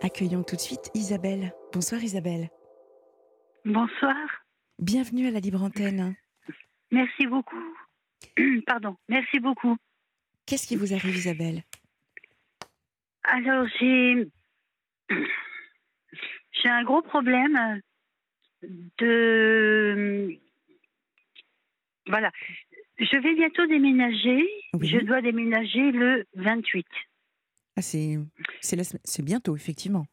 Accueillons tout de suite Isabelle. Bonsoir Isabelle. Bonsoir. Bienvenue à la Libre Antenne. Merci beaucoup. Pardon, merci beaucoup. Qu'est-ce qui vous arrive Isabelle? Alors j'ai j'ai un gros problème de voilà. Je vais bientôt déménager. Oui. Je dois déménager le 28. Ah, c'est c'est la sem- c'est bientôt effectivement.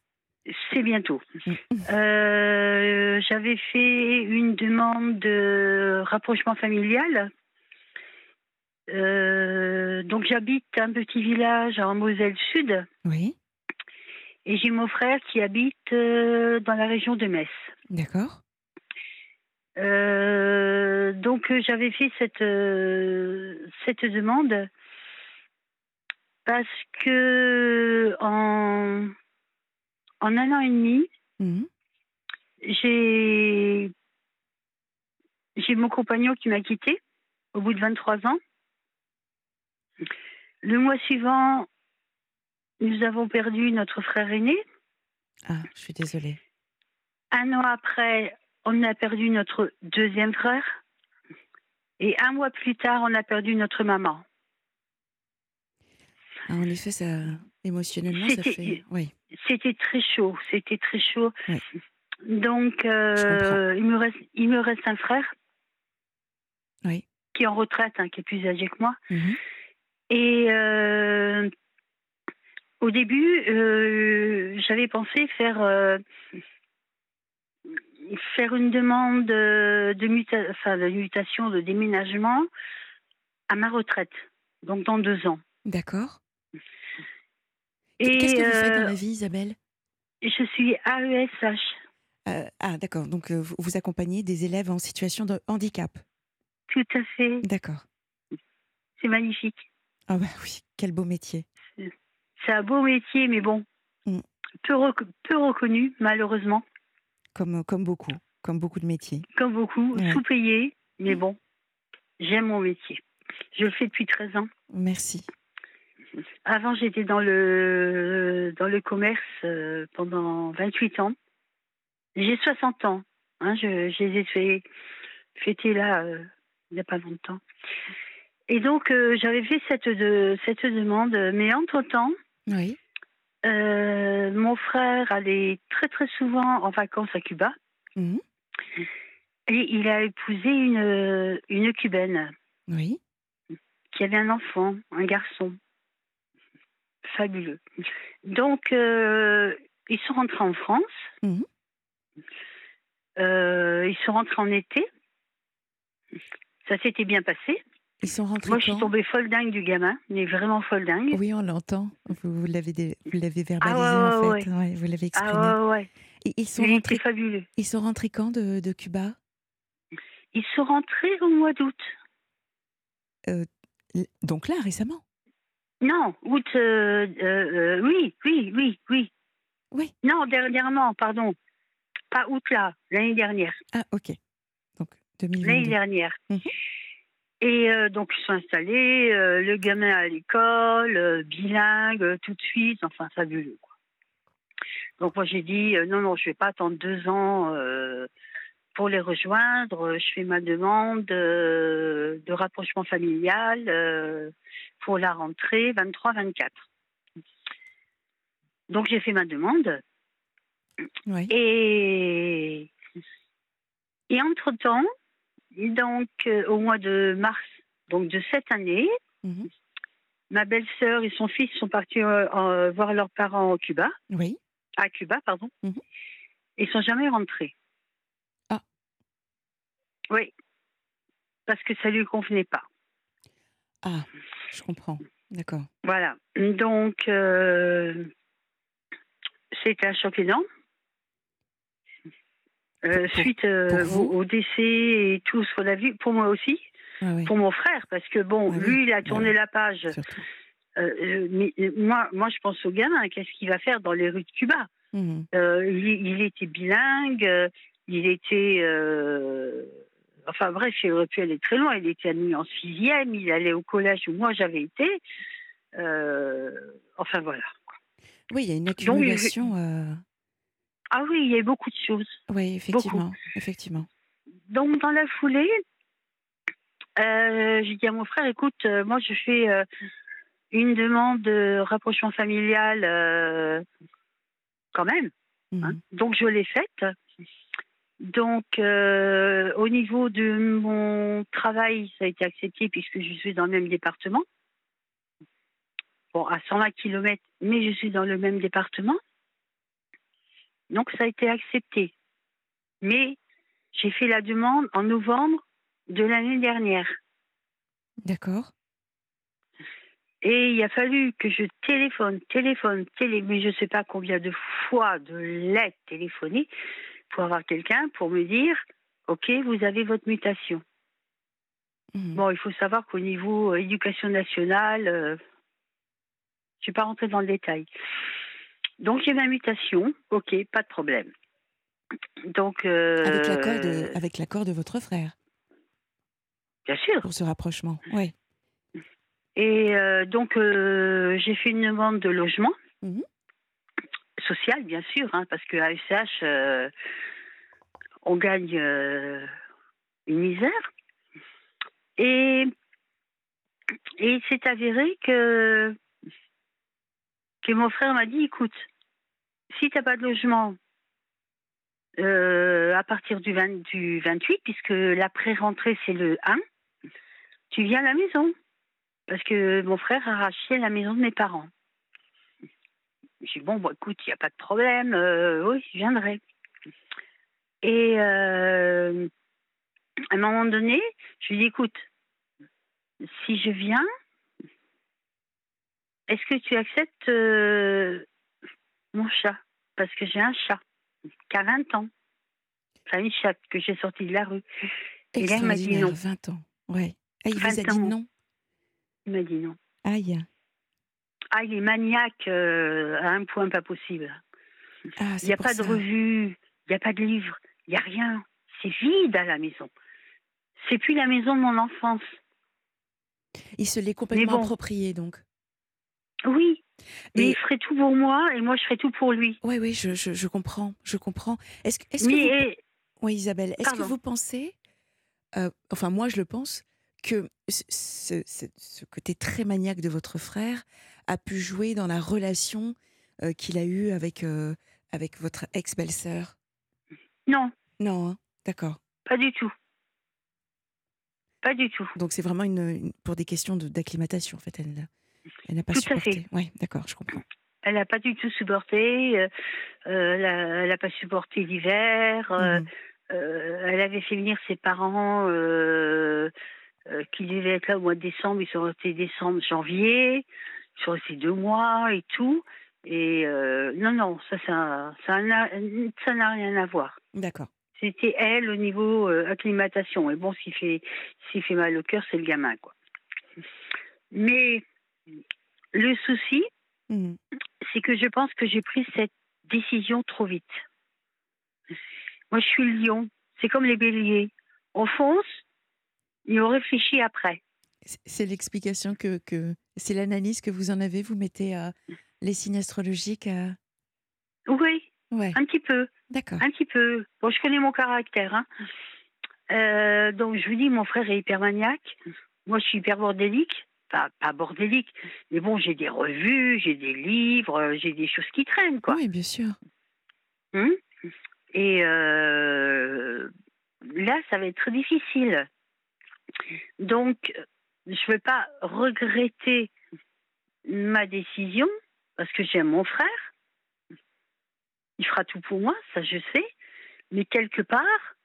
C'est bientôt. Mm. Euh, J'avais fait une demande de rapprochement familial. Euh, donc j'habite un petit village en Moselle Sud Oui, et j'ai mon frère qui habite euh, dans la région de Metz. d'accord. Donc j'avais fait cette cette demande parce que en en un an et demi Mhm. j'ai j'ai mon compagnon qui m'a quitté au bout de 23 ans. Le mois suivant, nous avons perdu notre frère aîné. Ah, je suis désolée. Un an après, on a perdu notre deuxième frère. Et un mois plus tard, on a perdu notre maman. Ah, en effet, ça émotionnellement, ça fait. Oui, C'était très chaud, c'était très chaud. Oui. Donc, euh, il, me reste, il me reste un frère oui. qui est en retraite, hein, qui est plus âgé que moi. Mhm. Et euh, au début, euh, j'avais pensé faire faire une demande de, de muta- enfin, de mutation, de déménagement à ma retraite, donc dans deux ans. D'accord. Et Qu'est-ce que vous faites dans euh, la vie, Isabelle? Je suis AESH. Euh, Ah, d'accord. Donc, euh, vous, vous accompagnez des élèves en situation de handicap. Tout à fait. D'accord. C'est magnifique. Ah, bah oui, quel beau métier. C'est un beau métier, mais bon, Mm. peu, rec- peu reconnu, malheureusement, Comme, comme beaucoup, comme beaucoup de métiers. comme beaucoup, Ouais. sous-payé, mais bon, j'aime mon métier. Je le fais depuis 13 ans. Merci. Avant, j'étais dans le, dans le commerce euh, pendant 28 ans. J'ai 60 ans. Hein, je, je les ai fait, fêtés là euh, il n'y a pas longtemps. Et donc, euh, j'avais fait cette, de, cette demande. Mais entre-temps, Oui. euh, mon frère allait très très souvent en vacances à Cuba. Mhm. Et il a épousé une, une cubaine Oui. qui avait un enfant, un garçon. Fabuleux. Donc, euh, ils sont rentrés en France. Mhm. Euh, ils sont rentrés en été. Ça s'était bien passé. Ils sont rentrés Moi, je suis tombée folle dingue du gamin, mais vraiment folle dingue. Oui, on l'entend. Vous, vous l'avez dé- vous l'avez verbalisé Ah ouais, en fait. Ouais, vous l'avez exprimé. Ah. Et ils sont rentrés. fabuleux. Ils sont rentrés quand de, de Cuba? Ils sont rentrés au mois d'août. L- Donc là, récemment. Non, août, euh, euh, euh, oui, oui, oui, oui. Oui. Non, dernièrement, pardon. Pas août là, l'année dernière. Ah, ok. Donc L'année 2022. dernière. Mhm. Et euh, donc, ils sont installés, euh, le gamin à l'école, euh, bilingue, tout de suite, enfin, fabuleux. Quoi. Donc, moi, j'ai dit, non, non, je ne vais pas attendre deux ans pour les rejoindre. Je fais ma demande euh, de rapprochement familial euh, pour la rentrée 23-24. Donc, j'ai fait ma demande. Oui. Et, et entre-temps, donc euh, au mois de mars donc de cette année, Mhm. ma belle-sœur et son fils sont partis euh, voir leurs parents au Cuba, Oui. à Cuba, pardon. Mhm. Ils sont jamais rentrés. Oui, parce que ça lui convenait pas. Ah, je comprends. D'accord. Voilà. Donc, euh, c'était un choc énorme. Euh, suite euh, au, au décès et tout ce qu'on a vu, pour moi aussi, Ah oui, pour mon frère, parce que bon, Ah oui. lui, il a Bah tourné la page. Euh, mais moi, moi, je pense au gamin. Qu'est-ce qu'il va faire dans les rues de Cuba? Mhm. Il, il était bilingue, il était. Enfin bref, il aurait pu aller très loin. Il était admis en sixième, il allait au collège où moi j'avais été. Euh, enfin voilà. Oui, il y a une accumulation. euh, Ah oui, il y a eu beaucoup de choses. Oui, effectivement, effectivement. Donc, dans la foulée, euh, j'ai dit à mon frère, écoute, moi, je fais une demande de rapprochement familial quand même. Hein. Donc, je l'ai faite. Donc, euh, au niveau de mon travail, ça a été accepté puisque je suis dans le même département. Bon, à 120 km, mais je suis dans le même département. Donc, ça a été accepté. Mais j'ai fait la demande en novembre de l'année dernière. D'accord. Et il a fallu que je téléphone, téléphone, télé, mais je ne sais pas combien de fois de lettres téléphonées pour avoir quelqu'un pour me dire Ok, vous avez votre mutation. Mhm. Bon, il faut savoir qu'au niveau euh, éducation nationale, euh, je ne vais pas rentrer dans le détail. Donc j'ai ma mutation, ok, pas de problème. Donc, euh, Avec l'accord de, avec l'accord de votre frère bien sûr. pour ce rapprochement. Oui. Et euh, donc, j'ai fait une demande de logement, Mhm. Social, bien sûr, hein, parce que ASH, euh, on gagne euh, une misère. Et, il s'est avéré que, mon frère m'a dit écoute, si tu n'as pas de logement euh, à partir du, 20 du 28, puisque l'après-rentrée, c'est le 1, tu viens à la maison. Parce que mon frère a racheté la maison de mes parents. J'ai dit, bon, bon, écoute, il n'y a pas de problème, euh, oui, je viendrai. Et euh, à un moment donné, je lui dis, écoute, si je viens, est-ce que tu acceptes euh, mon chat? Parce que j'ai un chat qui a 20 ans. Enfin, une chatte que j'ai sortie de la rue. Et là, il m'a dit non. 20 ans. Ouais. Ah, il vous a 20 dit ans. non. Il m'a dit non. Aïe. Ah, il est maniaque euh, à un point pas possible. Ah, Il n'y a pas de revue, il n'y a pas de livre, il n'y a rien. C'est vide à la maison. C'est plus la maison de mon enfance. Il se l'est complètement bon. approprié, donc. Oui, mais Et- il ferait tout pour moi et moi je ferais tout pour lui. Oui, oui, je, je, je comprends, je comprends. Est-ce que, vous... Oui, Isabelle, est-ce que vous pensez, euh, enfin moi je le pense, que ce, ce- ce- ce côté très maniaque de votre frère a pu jouer dans la relation euh, qu'il a eue avec, euh, avec votre ex-belle-sœur? Non, Non, hein? D'accord. pas du tout. Pas du tout. Donc c'est vraiment une, une- pour des questions de- d'acclimatation en fait. Elle, elle n'a pas Tout supporté. Oui, d'accord, je comprends. Elle n'a pas du tout supporté. euh, elle n'a pas supporté l'hiver. euh, elle avait fait venir ses parents qui devaient être là au mois de décembre. Ils sont restés décembre, janvier. Sont restés deux mois et tout. Et euh, non, non, ça, ça, ça n'a ça n'a rien à voir. D'accord. C'était elle au niveau euh, acclimatation. Et bon, s'il fait, s'il fait mal au cœur, c'est le gamin, quoi. Mais le souci, Mhm. c'est que je pense que j'ai pris cette décision trop vite. Moi, je suis le lion. C'est comme les béliers. On fonce et on réfléchit après. C'est- C'est l'explication que, que c'est l'analyse que vous en avez. Vous mettez euh, les signes astrologiques. euh, Oui, Ouais, un petit peu, d'accord. un petit peu. Bon, je connais mon caractère. hein. Euh, donc, je vous dis, mon frère est hyper maniaque. Moi, je suis hyper bordélique. Pas, pas bordélique, mais bon, j'ai des revues, j'ai des livres, j'ai des choses qui traînent, quoi. Oui, bien sûr. Hum? Et là, ça va être très difficile. Donc, je ne vais pas regretter ma décision parce que j'aime mon frère. Il fera tout pour moi, ça je sais. Mais quelque part,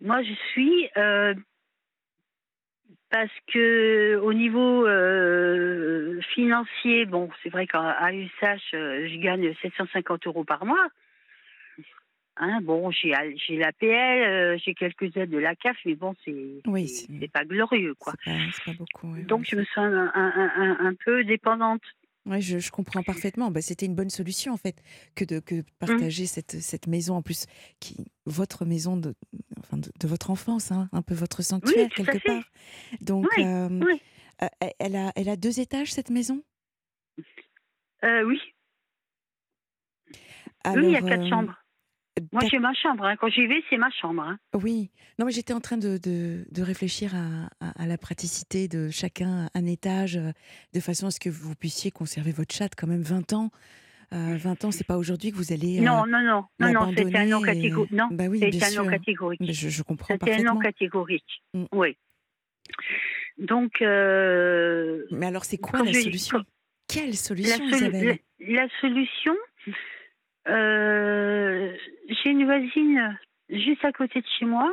moi je suis euh, parce que au niveau euh, financier, bon, c'est vrai qu'à USH, euh, je gagne 750 euros par mois. Hein, bon, j'ai l'APL, euh, j'ai quelques aides de la CAF, mais bon, c'est Oui, c'est pas glorieux, quoi. C'est pas, c'est pas beaucoup. ouais, Donc ouais. je me sens un, un- un- un- un peu dépendante. Ouais, je, je comprends parfaitement. Bah, C'était une bonne solution en fait que de que Mmh. partager cette, cette maison en plus qui votre maison de enfin de, de votre enfance, hein, un peu votre sanctuaire quelque part. Donc Oui, euh, oui. euh, elle a elle a deux étages cette maison? Euh, oui, oui, il y a quatre chambres. Moi, j'ai ma chambre. hein. Quand j'y vais, c'est ma chambre. hein. oui. Non, mais j'étais en train de, de, de réfléchir à, à- à la praticité de chacun un étage, euh, de façon à ce que vous puissiez conserver votre chatte quand même 20 ans. Euh, 20 ans, c'est pas aujourd'hui que vous allez euh, Non, non, non, non, non, c'était un non et- catégorique. Non, Bah oui, c'était un non sûr. catégorique. Mais je, je comprends C'était un non parfaitement. catégorique. Mm. Oui. Donc, euh, Mais alors, c'est quoi la je- solution? Quelle la, solution, solu- Isabelle? la- la solution, euh, j'ai une voisine juste à côté de chez moi.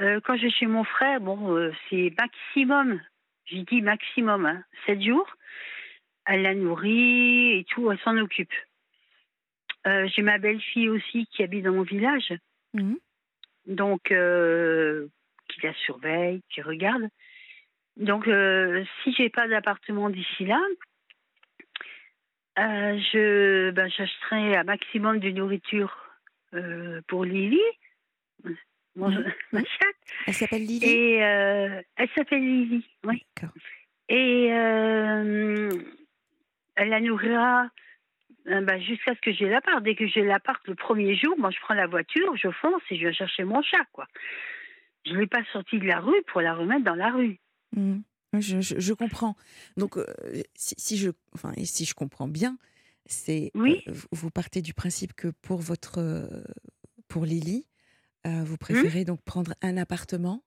Euh, quand je vais chez mon frère, bon, euh, c'est maximum, j'ai dit maximum, hein, 7 jours. Elle la nourrit et tout, elle s'en occupe. J'ai ma belle-fille aussi qui habite dans mon village, Mhm. donc qui la surveille, qui regarde. Donc, si j'ai pas d'appartement d'ici là, euh, je ben, j'achèterai un maximum de nourriture euh, pour Lily, mon- Mhm. ma chatte. Elle s'appelle Lily? Et euh, elle s'appelle Lily, oui. Et elle la nourrira ben, jusqu'à ce que j'ai l'appart. Dès que j'ai l'appart le premier jour, moi je prends la voiture, je fonce et je vais chercher mon chat, quoi. Je ne l'ai pas sortie de la rue pour la remettre dans la rue. Mhm. Je, je- je comprends. Donc, euh, si, si je, enfin, si je comprends bien, c'est Oui. euh, vous- partez du principe que pour votre, euh, pour Lily, vous préférez donc prendre un appartement.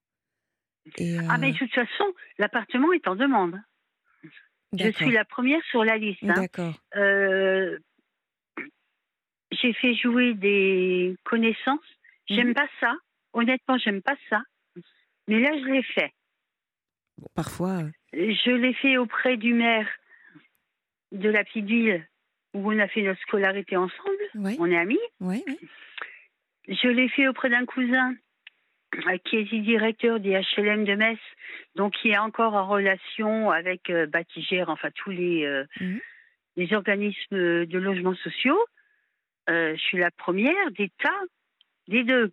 Et, Ah, mais de toute façon, l'appartement est en demande. Je suis la première sur la liste. hein. D'accord. J'ai fait jouer des connaissances. J'aime Mhm. pas ça. Honnêtement, j'aime pas ça. Mais là, je l'ai fait. Parfois, euh, Je l'ai fait auprès du maire de la petite ville où on a fait notre scolarité ensemble. On est amis. ouais. Je l'ai fait auprès d'un cousin qui est directeur des HLM de Metz, donc qui est encore en relation avec euh, bah, qui gère enfin tous les, euh, Mhm. les organismes de logements sociaux. Euh, je suis la première des tas, des deux.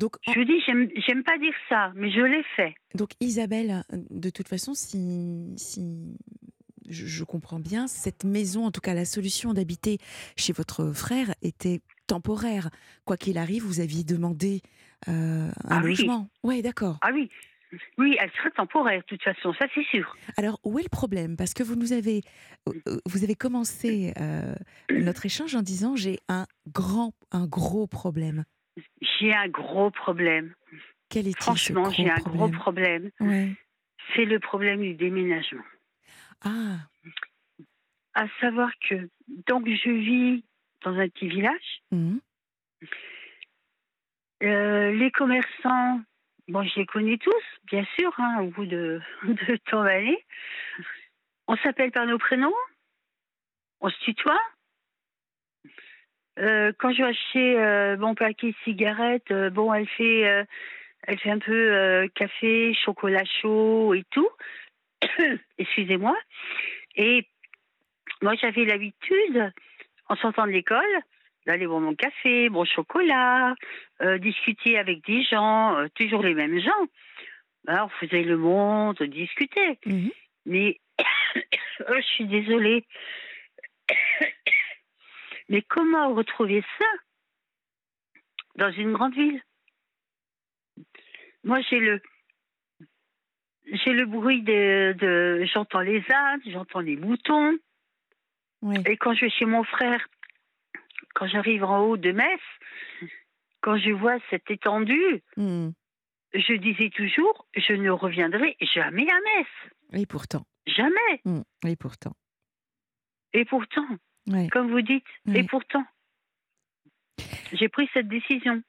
Donc, en- Je vous dis, j'aime, pas dire ça, mais je l'ai fait. donc Isabelle, de toute façon, si, si je, je comprends bien, cette maison, en tout cas la solution d'habiter chez votre frère était temporaire. Quoi qu'il arrive, vous aviez demandé euh, un Ah logement. Oui, d'accord. Ah oui, oui, elle serait temporaire de toute façon, ça c'est sûr. Alors, où est le problème? Parce que vous nous avez, euh, vous avez commencé euh, notre échange en disant j'ai un grand, un gros problème. J'ai un gros problème. Quel ce Franchement, j'ai un gros problème. Ouais. C'est le problème du déménagement. Ah, À savoir que, donc je vis dans un petit village. mhm, Euh, les commerçants, bon, je les connais tous, bien sûr, hein, au bout de, de tant d'années. On s'appelle par nos prénoms, on se tutoie. Euh, quand je vais acheter euh, mon paquet de cigarettes, euh, bon, elle fait, euh, elle fait un peu café, chocolat chaud et tout. Excusez-moi. Et moi, j'avais l'habitude, en sortant de l'école, d'aller boire mon café, mon chocolat, discuter avec des gens, toujours les mêmes gens. Alors, on faisait le monde, on discutait. mhm. Mais oh, je suis désolée. Mais comment retrouver ça dans une grande ville? Moi, j'ai le j'ai le bruit de, de j'entends les ânes, j'entends les moutons. Et quand je vais chez mon frère, quand j'arrive en haut de Metz, quand je vois cette étendue, mhm. je disais toujours, je ne reviendrai jamais à Metz. Et pourtant, Jamais. mhm, et pourtant, Et pourtant, ouais. comme vous dites, Ouais. et pourtant, j'ai pris cette décision.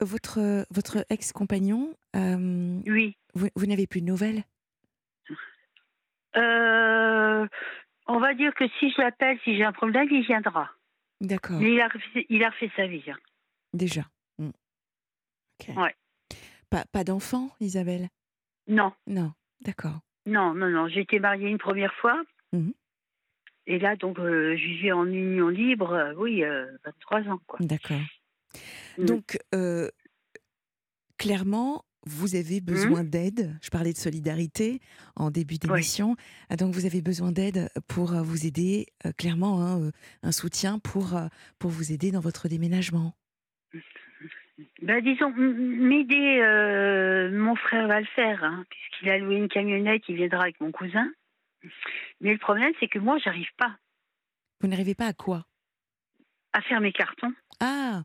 Votre, votre ex-compagnon, euh, Oui. vous, vous n'avez plus de nouvelles? Euh, on va dire que si je l'appelle, si j'ai un problème, il viendra. D'accord, Mais il a, refait- il a refait sa vie. hein. déjà. Ok. Ouais. Pas, pas d'enfant, Isabelle? Non, Non, d'accord. non, non, non. J'ai été mariée une première fois. Mhm. Et là, donc, euh, je vivais en union libre, euh, oui, euh, 23 ans, quoi. D'accord. Mm. Donc, euh, clairement, vous avez Mmh. besoin d'aide. Je parlais de solidarité en début d'émission. Ah, Donc, vous avez besoin d'aide pour euh, vous aider, euh, clairement, hein, euh, un soutien pour, euh, pour vous aider dans votre déménagement. Ben, disons, m'aider, euh, mon frère va le faire, hein, puisqu'il a loué une camionnette, il viendra avec mon cousin. Mais le problème, c'est que moi, j'arrive pas Vous n'arrivez pas à quoi? À faire mes cartons. Ah,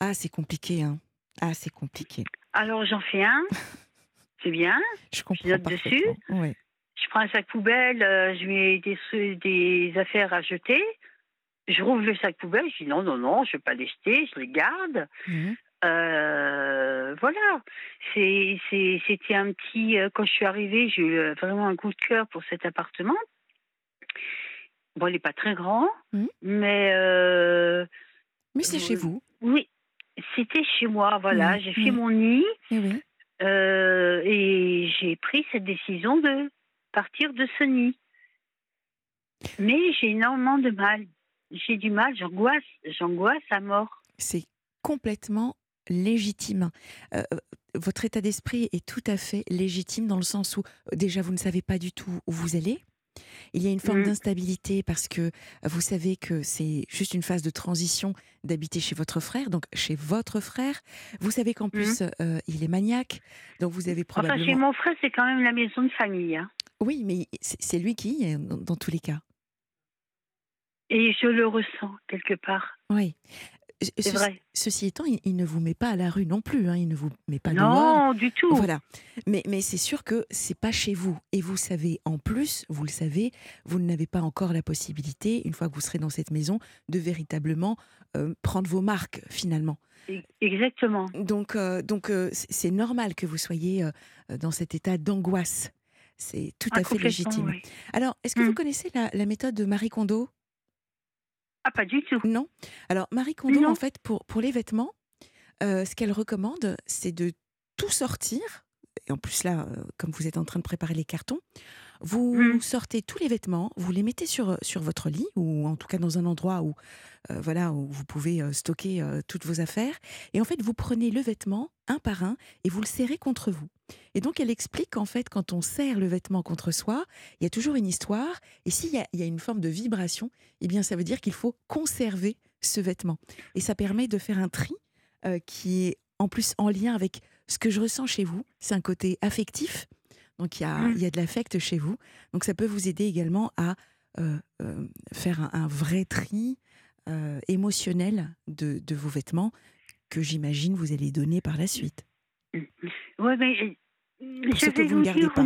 ah c'est compliqué. Hein. Ah, c'est compliqué. Alors, j'en fais un, c'est bien. Je comprends note dessus. Je prends un sac poubelle, euh, je mets des, des affaires à jeter. Je rouvre le sac poubelle, je dis non, non, non, je ne vais pas les jeter, je les garde. Mhm. Euh, voilà. C'est- c'est- C'était un petit. euh, Quand je suis arrivée, j'ai eu euh, vraiment un coup de cœur pour cet appartement. Bon, il n'est pas très grand, Mhm. mais euh, Mais c'est chez vous. oui, c'était chez moi. Voilà, Mhm, j'ai fait mhm. mon nid Eh et j'ai pris cette décision de partir de ce nid. Mais j'ai énormément de mal. J'ai du mal, j'angoisse, j'angoisse à mort. C'est complètement légitime. Euh, euh, votre état d'esprit est tout à fait légitime dans le sens où euh, déjà vous ne savez pas du tout où vous allez. Il y a une forme Mhm. d'instabilité parce que vous savez que c'est juste une phase de transition d'habiter chez votre frère, donc chez votre frère. Vous savez qu'en plus euh, il est maniaque, donc vous avez Enfin, probablement. chez mon frère, c'est quand même la maison de famille. hein. Oui, mais c'est lui qui y est dans, dans tous les cas. Et je le ressens quelque part. Oui. Ce- vrai. Ceci étant, il, il ne vous met pas à la rue non plus. hein, il ne vous met pas dehors. Non, du tout. Voilà. Mais, mais c'est sûr que c'est pas chez vous. Et vous savez, en plus, vous le savez, vous n'avez pas encore la possibilité, une fois que vous serez dans cette maison, de véritablement euh, prendre vos marques, finalement. E- Exactement. Donc, euh, donc euh, c'est normal que vous soyez dans cet état d'angoisse. C'est tout Ah, à fait complètement, légitime. oui. Alors, est-ce que vous Mm. connaissez la, la méthode de Marie Kondo? Ah, pas du tout. Non. Alors, Marie Kondo, Non. en fait, pour, pour les vêtements, euh, ce qu'elle recommande, c'est de tout sortir. Et en plus, là, euh, comme vous êtes en train de préparer les cartons, vous Mm. sortez tous les vêtements, vous les mettez sur, sur votre lit, ou en tout cas dans un endroit où, euh, voilà, où vous pouvez euh, stocker euh, toutes vos affaires. Et en fait, vous prenez le vêtement un par un et vous le serrez contre vous. Et donc, elle explique qu'en fait, quand on serre le vêtement contre soi, il y a toujours une histoire. Et s'il y y a une forme de vibration, eh bien, ça veut dire qu'il faut conserver ce vêtement. Et ça permet de faire un tri euh, qui est en plus en lien avec ce que je ressens chez vous. C'est un côté affectif. Donc, il y a, Mm. il y a de l'affect chez vous. Donc, ça peut vous aider également à euh, euh, faire un, un vrai tri euh, émotionnel de, de vos vêtements que j'imagine vous allez donner par la suite. Ouais, mais Pour je ceux que vais vous ne vous gardez dire pas,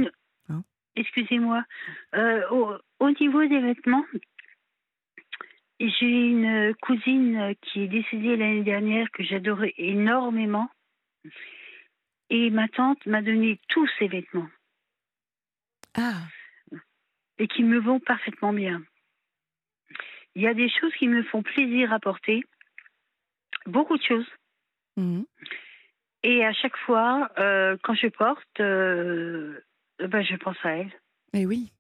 hein? Excusez-moi. Au, au niveau des vêtements, j'ai une cousine qui est décédée l'année dernière que j'adorais énormément. Et ma tante m'a donné tous ses vêtements Ah, et qui me vont parfaitement bien. Il y a des choses qui me font plaisir à porter, beaucoup de choses. mhm. Et à chaque fois, euh, quand je porte, euh, ben, je pense à elle. Eh oui.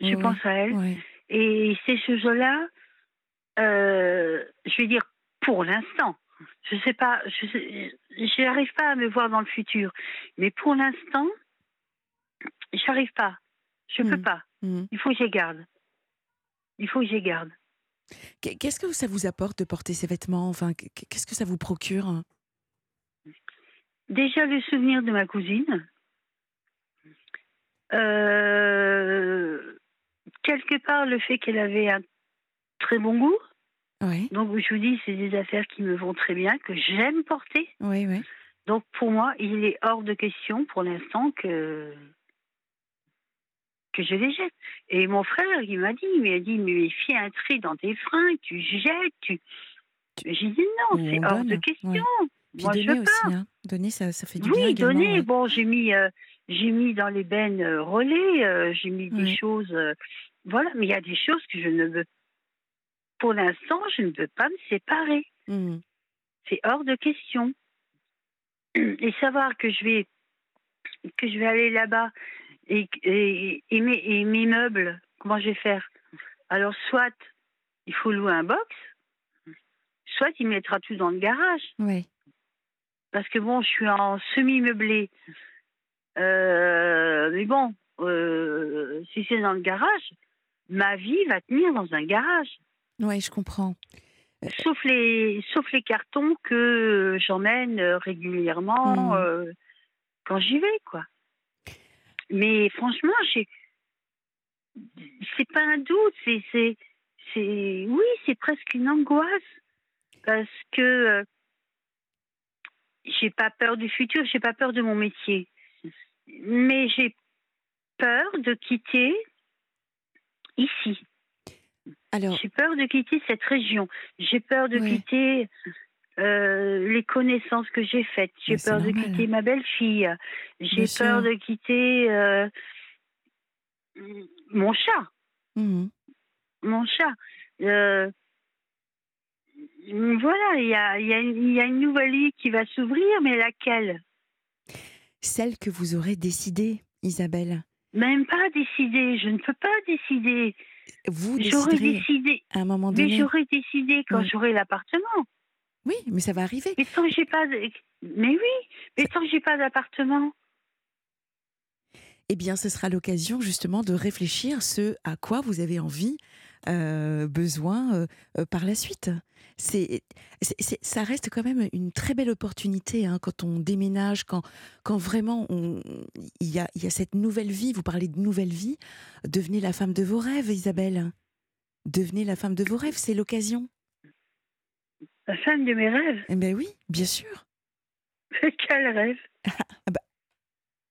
Je Oui, pense à elle. Et ces choses-là, euh, je vais dire pour l'instant, je sais pas, je n'arrive pas à me voir dans le futur, mais pour l'instant, j'arrive pas. Je peux Mhm. pas. Mhm. Il faut que les garde. Il faut que les garde. Qu'est- Qu'est-ce que ça vous apporte de porter ces vêtements? Enfin, qu- qu'est-ce que ça vous procure? Déjà le souvenir de ma cousine. Euh, quelque part le fait qu'elle avait un très bon goût. Oui, Donc je vous dis, c'est des affaires qui me vont très bien, que j'aime porter. oui, oui. Donc pour moi, il est hors de question pour l'instant que que je les jette. Et mon frère, il m'a dit, il m'a dit, mais fais un tri dans tes fringues, tu jettes, tu. J'ai dit non, c'est hors de question. ouais. Puis Moi, je donner veux pas. aussi, hein. Donner, ça, ça fait du bien Oui, donner. ouais. Bon, j'ai mis, euh, j'ai mis dans les bennes euh, relais, euh, j'ai mis des choses. voilà, mais il y a des choses que je ne veux. Pour l'instant, je ne veux pas me séparer. Mhm. C'est hors de question. Et savoir que je vais que je vais aller là-bas et, et, et mes, et mes meubles, comment je vais faire? Alors, soit il faut louer un box, soit il mettra tout dans le garage. Ouais. parce que bon, je suis en semi-meublé. Euh, mais bon, euh, si c'est dans le garage, ma vie va tenir dans un garage. Oui, je comprends. Sauf les, sauf les cartons que j'emmène régulièrement Mhm. quand j'y vais, quoi. Mais franchement, j'ai. C'est pas un doute, c'est. c'est, c'est... Oui, c'est presque une angoisse. Parce que euh, j'ai pas peur du futur, j'ai pas peur de mon métier. Mais j'ai peur de quitter ici. Alors, J'ai peur de quitter cette région. J'ai peur de Ouais. quitter euh, les connaissances que j'ai faites. J'ai Mais peur de quitter ma belle-fille. J'ai peur sûr. de quitter euh, mon chat. mhm. Mon chat. Euh, voilà, il y a, il y, a, une- il y a une nouvelle vie qui va s'ouvrir, mais laquelle? Celle que vous aurez décidée, Isabelle. Même pas décider. Je ne peux pas décider. Vous J'aurais décidé. à un moment Mais donné. j'aurais décidé quand Oui. j'aurai l'appartement. Oui, mais ça va arriver. Mais tant que j'ai pas. de- Mais oui, mais tant que j'ai pas d'appartement. Eh bien, ce sera l'occasion justement de réfléchir ce à quoi vous avez envie, euh, besoin euh, euh, par la suite. C'est, ça reste quand même une très belle opportunité hein, quand on déménage, quand, quand vraiment il y, a, il y a cette nouvelle vie. Vous parlez de nouvelle vie. Devenez la femme de vos rêves, Isabelle. Devenez la femme de vos rêves, c'est l'occasion. La femme de mes rêves. Eh bien oui, bien sûr. Quel rêve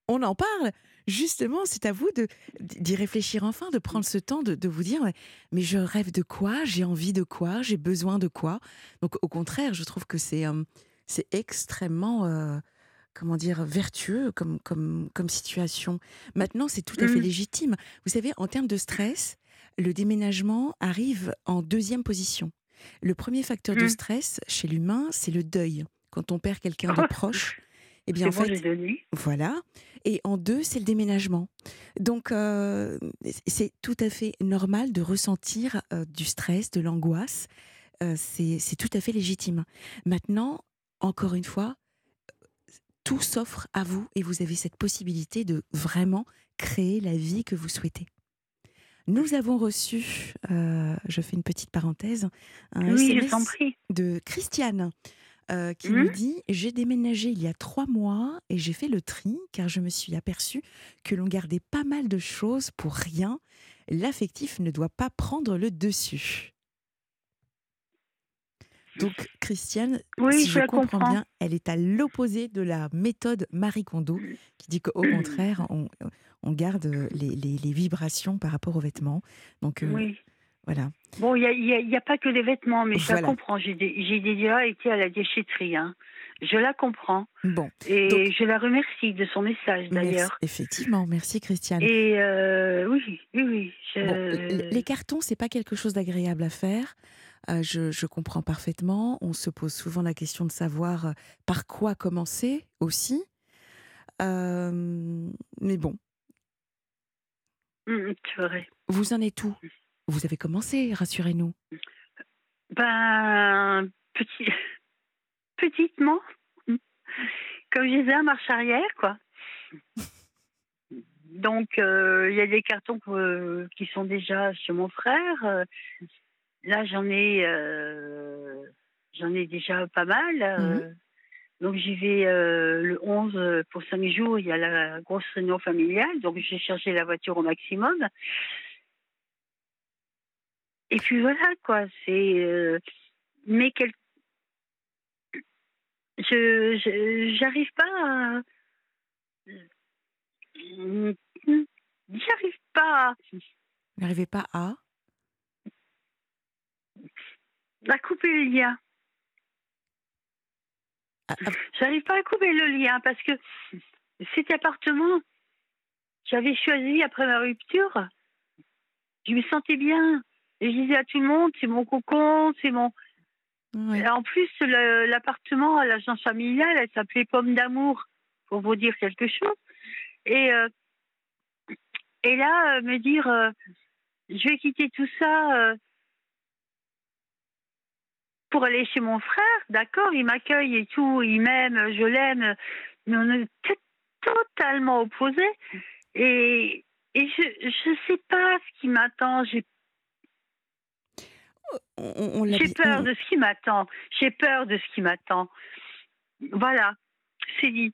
on en parle. Justement, c'est à vous de d'y réfléchir enfin, de prendre ce temps de, de vous dire mais, mais je rêve de quoi, j'ai envie de quoi, j'ai besoin de quoi? Donc au contraire, je trouve que c'est euh, c'est extrêmement euh, comment dire vertueux comme comme comme situation. Maintenant, c'est tout à fait Mhm. légitime. Vous savez, en termes de stress, le déménagement arrive en deuxième position. Le premier facteur de Mhm. stress chez l'humain, c'est le deuil. Quand on perd quelqu'un de Oh, proche, eh bien en bon, fait, voilà. Et en deux, c'est le déménagement. Donc, euh, c'est tout à fait normal de ressentir euh, du stress, de l'angoisse. Euh, c'est tout à fait légitime. Maintenant, encore une fois, tout s'offre à vous et vous avez cette possibilité de vraiment créer la vie que vous souhaitez. Nous avons reçu, euh, je fais une petite parenthèse, un Oui, SMS de Christiane euh, qui Mhm. nous dit J'ai déménagé il y a trois mois et j'ai fait le tri car je me suis aperçue que l'on gardait pas mal de choses pour rien. L'affectif ne doit pas prendre le dessus. Donc, Christiane, Oui, si je je la comprends comprends. bien, elle est à l'opposé de la méthode Marie Kondo, qui dit qu'au contraire, on, on garde les, les- les vibrations par rapport aux vêtements. Donc, euh, Oui. voilà. Bon, il n'y a, pas que les vêtements, mais je la comprends. J'ai dé- j'ai déjà été à la déchetterie. hein. Je la comprends. Bon, Et Donc- je la remercie de son message, d'ailleurs. effectivement, merci Christiane. Et euh, oui, oui, oui. je- Bon, l- les cartons, c'est pas quelque chose d'agréable à faire. Euh, je, je comprends parfaitement. On se pose souvent la question de savoir euh, par quoi commencer aussi. Euh, mais bon, c'est vrai. vous en êtes où? Vous avez commencé, rassurez-nous. Ben, petit... petitement. Comme je disais, à marche arrière, quoi. Donc, euh, il y a des cartons qui sont déjà chez mon frère. Euh, Là, j'en ai, euh, j'en ai déjà pas mal. euh, Donc, j'y vais euh, le 11 pour 5 jours. Il y a la grosse réunion familiale. Donc, j'ai chargé la voiture au maximum. Et puis voilà, quoi. C'est. euh, mais quel... je j'arrive pas à j'arrive pas Vous n'arrivez pas à? À couper le lien à- à- j'arrive pas à couper le lien parce que cet appartement j'avais choisi après ma rupture je me sentais bien. Et je disais à tout le monde c'est mon cocon c'est mon en plus, l'appartement à l'agence familiale, elle s'appelait Pomme d'amour, pour vous dire quelque chose. Et, euh, et là, euh, me dire, euh, je vais quitter tout ça, euh, pour aller chez mon frère, d'accord, il m'accueille et tout, il m'aime, je l'aime, mais on est totalement opposés. Et, et je ne sais pas ce qui m'attend. J'ai j'ai peur de ce qui m'attend. J'ai peur de ce qui m'attend. Voilà, c'est dit.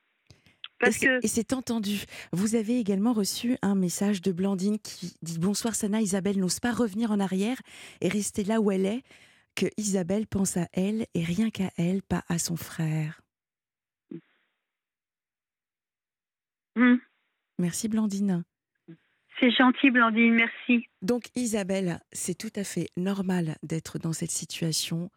Parce et que... c'est entendu. Vous avez également reçu un message de Blandine qui dit Bonsoir Sana, Isabelle n'ose pas revenir en arrière et rester là où elle est, que Isabelle pense à elle et rien qu'à elle, pas à son frère. Hmm. Merci Blandine. C'est gentil, Blandine, merci. Donc, Isabelle, c'est tout à fait normal d'être dans cette situation.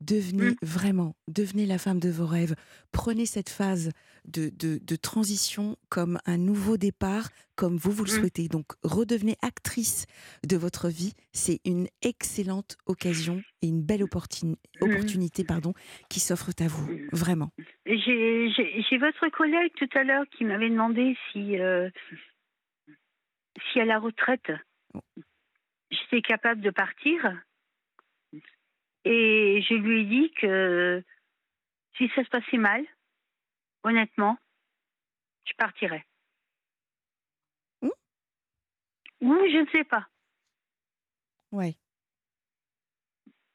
Devenez mm. vraiment, devenez la femme de vos rêves. Prenez cette phase de, de, transition comme un nouveau départ, comme vous vous le mm. souhaitez. Donc, redevenez actrice de votre vie. C'est une excellente occasion et une belle mm. opportunité pardon, qui s'offre à vous, vraiment. J'ai votre collègue tout à l'heure qui m'avait demandé si, euh, si à la retraite, j'étais capable de partir. Et je lui ai dit que si ça se passait mal, honnêtement, je partirais. Mmh. Ou je ne sais pas. Oui.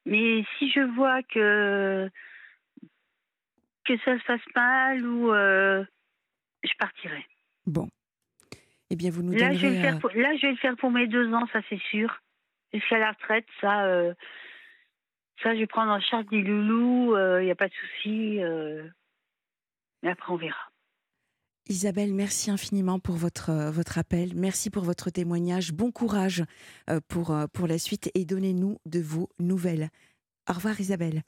Mais si je vois que que ça se passe mal ou euh, je partirai. Bon. Eh bien, vous nous là, je vais le faire pour, là, je vais le faire pour mes deux ans, ça c'est sûr. Jusqu'à la retraite, ça, euh, ça, je vais prendre en charge des loulous, il euh, n'y a pas de souci. Euh, mais après, on verra. Isabelle, merci infiniment pour votre, votre appel. Merci pour votre témoignage. Bon courage pour la suite et donnez-nous de vos nouvelles. Au revoir Isabelle.